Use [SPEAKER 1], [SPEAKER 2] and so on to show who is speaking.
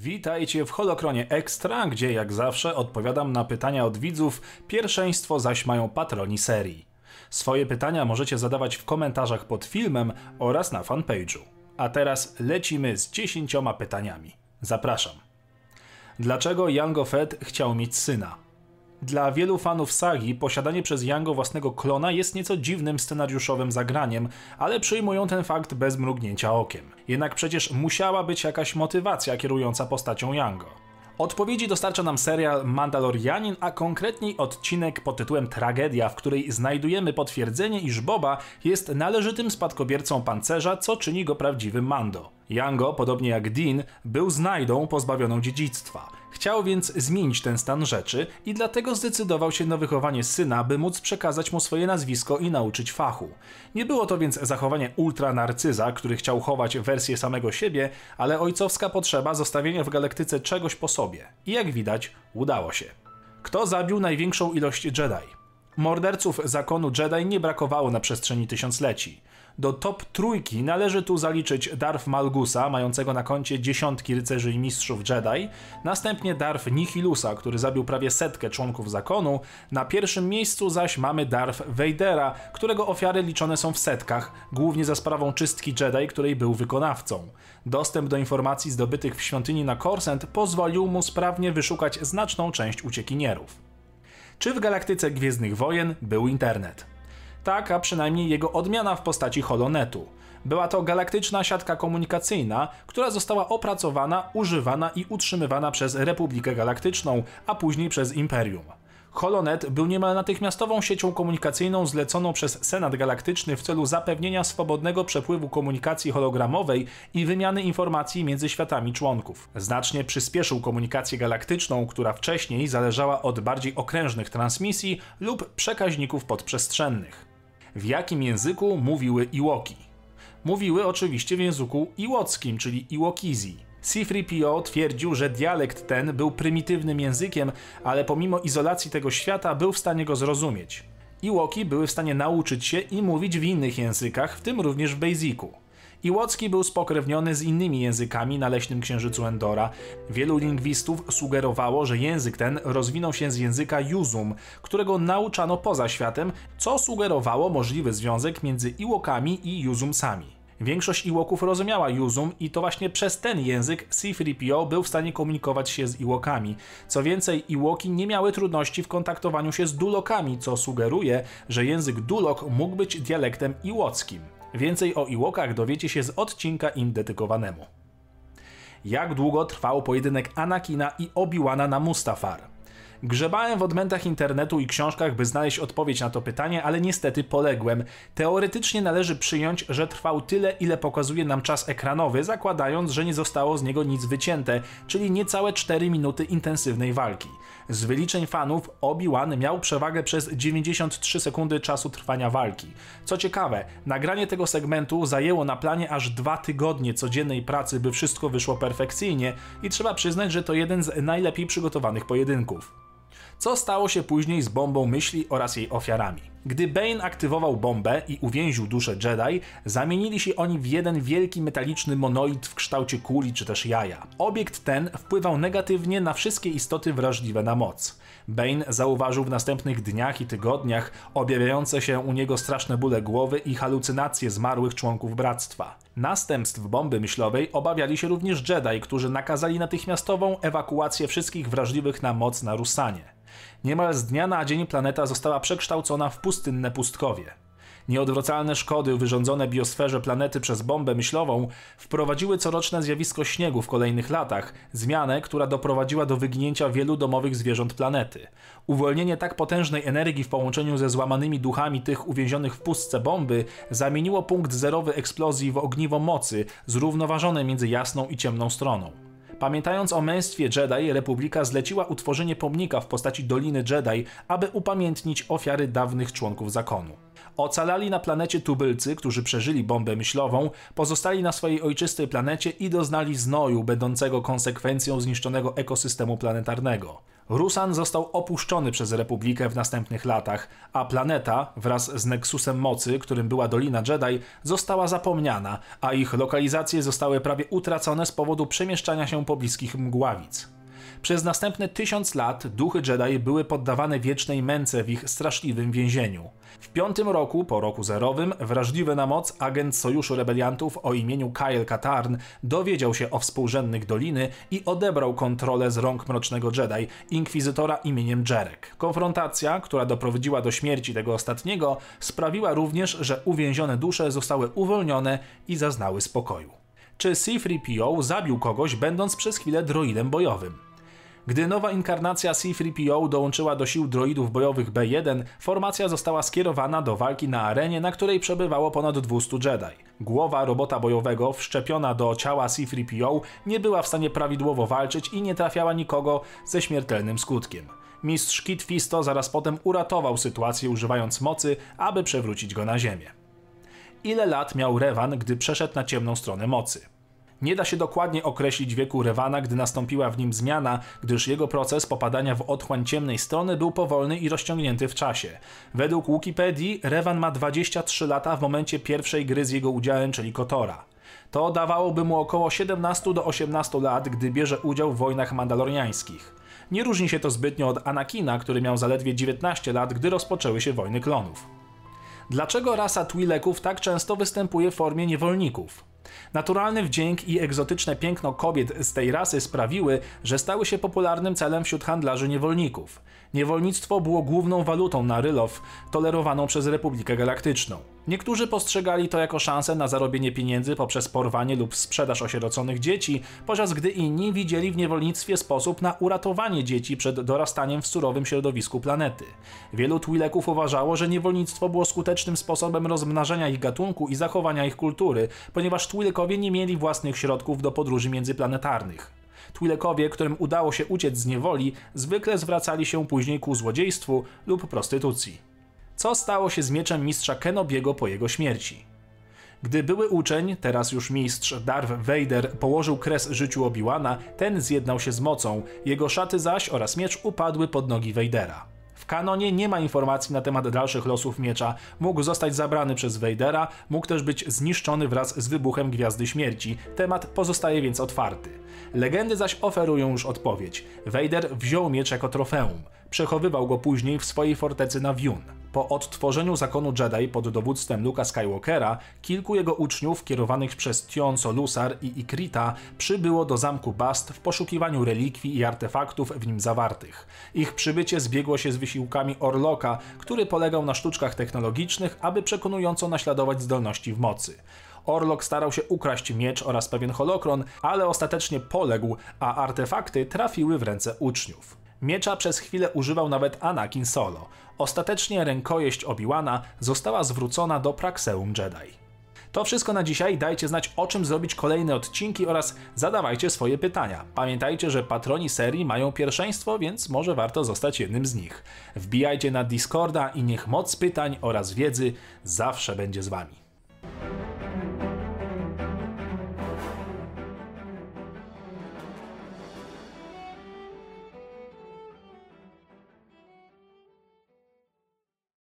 [SPEAKER 1] Witajcie w Holokronie Extra, gdzie jak zawsze odpowiadam na pytania od widzów, pierwszeństwo zaś mają patroni serii. Swoje pytania możecie zadawać w komentarzach pod filmem oraz na fanpage'u. A teraz lecimy z 10 pytaniami. Zapraszam. Dlaczego Jango Fett chciał mieć syna? Dla wielu fanów sagi posiadanie przez Jango własnego klona jest nieco dziwnym scenariuszowym zagraniem, ale przyjmują ten fakt bez mrugnięcia okiem. Jednak przecież musiała być jakaś motywacja kierująca postacią Jango. Odpowiedzi dostarcza nam serial Mandalorianin, a konkretniej odcinek pod tytułem Tragedia, w której znajdujemy potwierdzenie, iż Boba jest należytym spadkobiercą pancerza, co czyni go prawdziwym Mando. Jango, podobnie jak Dean, był znajdą pozbawioną dziedzictwa. Chciał więc zmienić ten stan rzeczy i dlatego zdecydował się na wychowanie syna, by móc przekazać mu swoje nazwisko i nauczyć fachu. Nie było to więc zachowanie ultra narcyza, który chciał chować wersję samego siebie, ale ojcowska potrzeba zostawienia w galaktyce czegoś po sobie. I jak widać, udało się. Kto zabił największą ilość Jedi? Morderców zakonu Jedi nie brakowało na przestrzeni tysiącleci. Do top trójki należy tu zaliczyć Darth Malgusa, mającego na koncie dziesiątki rycerzy i mistrzów Jedi, następnie Darth Nihilusa, który zabił prawie setkę członków zakonu, na pierwszym miejscu zaś mamy Darth Vadera, którego ofiary liczone są w setkach, głównie za sprawą czystki Jedi, której był wykonawcą. Dostęp do informacji zdobytych w świątyni na Korsent pozwolił mu sprawnie wyszukać znaczną część uciekinierów. Czy w galaktyce Gwiezdnych Wojen był internet? Tak, a przynajmniej jego odmiana w postaci holonetu. Była to galaktyczna siatka komunikacyjna, która została opracowana, używana i utrzymywana przez Republikę Galaktyczną, a później przez Imperium. Holonet był niemal natychmiastową siecią komunikacyjną zleconą przez Senat Galaktyczny w celu zapewnienia swobodnego przepływu komunikacji hologramowej i wymiany informacji między światami członków. Znacznie przyspieszył komunikację galaktyczną, która wcześniej zależała od bardziej okrężnych transmisji lub przekaźników podprzestrzennych. W jakim języku mówiły Iwoki? Mówiły oczywiście w języku iwockim, czyli Iwokizi. C3PO twierdził, że dialekt ten był prymitywnym językiem, ale pomimo izolacji tego świata był w stanie go zrozumieć. Iwoki były w stanie nauczyć się i mówić w innych językach, w tym również w Basicu. Iłocki był spokrewniony z innymi językami na leśnym księżycu Endora. Wielu lingwistów sugerowało, że język ten rozwinął się z języka Juzum, którego nauczano poza światem, co sugerowało możliwy związek między Iłokami i Juzumsami. Większość Iłoków rozumiała Juzum i to właśnie przez ten język C-3PO był w stanie komunikować się z Iłokami. Co więcej, Iłoki nie miały trudności w kontaktowaniu się z Dulokami, co sugeruje, że język Dulok mógł być dialektem iłockim. Więcej o Iłokach dowiecie się z odcinka im dedykowanemu. Jak długo trwał pojedynek Anakina i Obi-Wana na Mustafar? Grzebałem w odmętach internetu i książkach, by znaleźć odpowiedź na to pytanie, ale niestety poległem. Teoretycznie należy przyjąć, że trwał tyle, ile pokazuje nam czas ekranowy, zakładając, że nie zostało z niego nic wycięte, czyli niecałe 4 minuty intensywnej walki. Z wyliczeń fanów, Obi-Wan miał przewagę przez 93 sekundy czasu trwania walki. Co ciekawe, nagranie tego segmentu zajęło na planie aż dwa tygodnie codziennej pracy, by wszystko wyszło perfekcyjnie i trzeba przyznać, że to jeden z najlepiej przygotowanych pojedynków. Co stało się później z bombą myśli oraz jej ofiarami? Gdy Bane aktywował bombę i uwięził duszę Jedi, zamienili się oni w jeden wielki metaliczny monoid w kształcie kuli czy też jaja. Obiekt ten wpływał negatywnie na wszystkie istoty wrażliwe na moc. Bane zauważył w następnych dniach i tygodniach objawiające się u niego straszne bóle głowy i halucynacje zmarłych członków bractwa. Następstw bomby myślowej obawiali się również Jedi, którzy nakazali natychmiastową ewakuację wszystkich wrażliwych na moc na Rusanie. Niemal z dnia na dzień planeta została przekształcona w pustynne pustkowie. Nieodwracalne szkody wyrządzone biosferze planety przez bombę myślową wprowadziły coroczne zjawisko śniegu w kolejnych latach, zmianę, która doprowadziła do wyginięcia wielu domowych zwierząt planety. Uwolnienie tak potężnej energii w połączeniu ze złamanymi duchami tych uwięzionych w pustce bomby zamieniło punkt zerowy eksplozji w ogniwo mocy, zrównoważone między jasną i ciemną stroną. Pamiętając o męstwie Jedi, Republika zleciła utworzenie pomnika w postaci Doliny Jedi, aby upamiętnić ofiary dawnych członków zakonu. Ocalali na planecie tubylcy, którzy przeżyli bombę myślową, pozostali na swojej ojczystej planecie i doznali znoju, będącego konsekwencją zniszczonego ekosystemu planetarnego. Rusan został opuszczony przez Republikę w następnych latach, a planeta wraz z Nexusem Mocy, którym była Dolina Jedi, została zapomniana, a ich lokalizacje zostały prawie utracone z powodu przemieszczania się pobliskich mgławic. Przez następne tysiąc lat duchy Jedi były poddawane wiecznej męce w ich straszliwym więzieniu. W piątym roku, po roku zerowym, wrażliwy na moc agent Sojuszu Rebeliantów o imieniu Kyle Katarn dowiedział się o współrzędnych Doliny i odebrał kontrolę z rąk Mrocznego Jedi, inkwizytora imieniem Jarek. Konfrontacja, która doprowadziła do śmierci tego ostatniego, sprawiła również, że uwięzione dusze zostały uwolnione i zaznały spokoju. Czy C-3PO zabił kogoś, będąc przez chwilę droidem bojowym? Gdy nowa inkarnacja C-3PO dołączyła do sił droidów bojowych B1, formacja została skierowana do walki na arenie, na której przebywało ponad 200 Jedi. Głowa robota bojowego wszczepiona do ciała C-3PO nie była w stanie prawidłowo walczyć i nie trafiała nikogo ze śmiertelnym skutkiem. Mistrz Kit Fisto zaraz potem uratował sytuację używając mocy, aby przewrócić go na ziemię. Ile lat miał Revan, gdy przeszedł na ciemną stronę mocy? Nie da się dokładnie określić wieku Rewana, gdy nastąpiła w nim zmiana, gdyż jego proces popadania w otchłań ciemnej strony był powolny i rozciągnięty w czasie. Według Wikipedii Rewan ma 23 lata w momencie pierwszej gry z jego udziałem, czyli Kotora. To dawałoby mu około 17 do 18 lat, gdy bierze udział w wojnach mandaloriańskich. Nie różni się to zbytnio od Anakina, który miał zaledwie 19 lat, gdy rozpoczęły się wojny klonów. Dlaczego rasa Twi'leków tak często występuje w formie niewolników? Naturalny wdzięk i egzotyczne piękno kobiet z tej rasy sprawiły, że stały się popularnym celem wśród handlarzy niewolników. Niewolnictwo było główną walutą na Rylow, tolerowaną przez Republikę Galaktyczną. Niektórzy postrzegali to jako szansę na zarobienie pieniędzy poprzez porwanie lub sprzedaż osieroconych dzieci, podczas gdy inni widzieli w niewolnictwie sposób na uratowanie dzieci przed dorastaniem w surowym środowisku planety. Wielu Twi'leków uważało, że niewolnictwo było skutecznym sposobem rozmnażania ich gatunku i zachowania ich kultury, ponieważ Twi'lekowie nie mieli własnych środków do podróży międzyplanetarnych. Twi'lekowie, którym udało się uciec z niewoli, zwykle zwracali się później ku złodziejstwu lub prostytucji. Co stało się z mieczem mistrza Kenobiego po jego śmierci? Gdy były uczeń, teraz już mistrz Darth Vader położył kres życiu Obi-Wana, ten zjednał się z mocą, jego szaty zaś oraz miecz upadły pod nogi Vadera. W kanonie nie ma informacji na temat dalszych losów miecza. Mógł zostać zabrany przez Vadera, mógł też być zniszczony wraz z wybuchem Gwiazdy Śmierci. Temat pozostaje więc otwarty. Legendy zaś oferują już odpowiedź. Vader wziął miecz jako trofeum. Przechowywał go później w swojej fortecy na Wjun. Po odtworzeniu zakonu Jedi pod dowództwem Luka Skywalkera, kilku jego uczniów kierowanych przez Tion Solusar i Ikrita przybyło do zamku Bast w poszukiwaniu relikwii i artefaktów w nim zawartych. Ich przybycie zbiegło się z wysiłkami Orloka, który polegał na sztuczkach technologicznych, aby przekonująco naśladować zdolności w mocy. Orlok starał się ukraść miecz oraz pewien holokron, ale ostatecznie poległ, a artefakty trafiły w ręce uczniów. Miecza przez chwilę używał nawet Anakin Solo. Ostatecznie rękojeść Obi-Wana została zwrócona do Praxeum Jedi. To wszystko na dzisiaj. Dajcie znać, o czym zrobić kolejne odcinki oraz zadawajcie swoje pytania. Pamiętajcie, że patroni serii mają pierwszeństwo, więc może warto zostać jednym z nich. Wbijajcie na Discorda i niech moc pytań oraz wiedzy zawsze będzie z wami.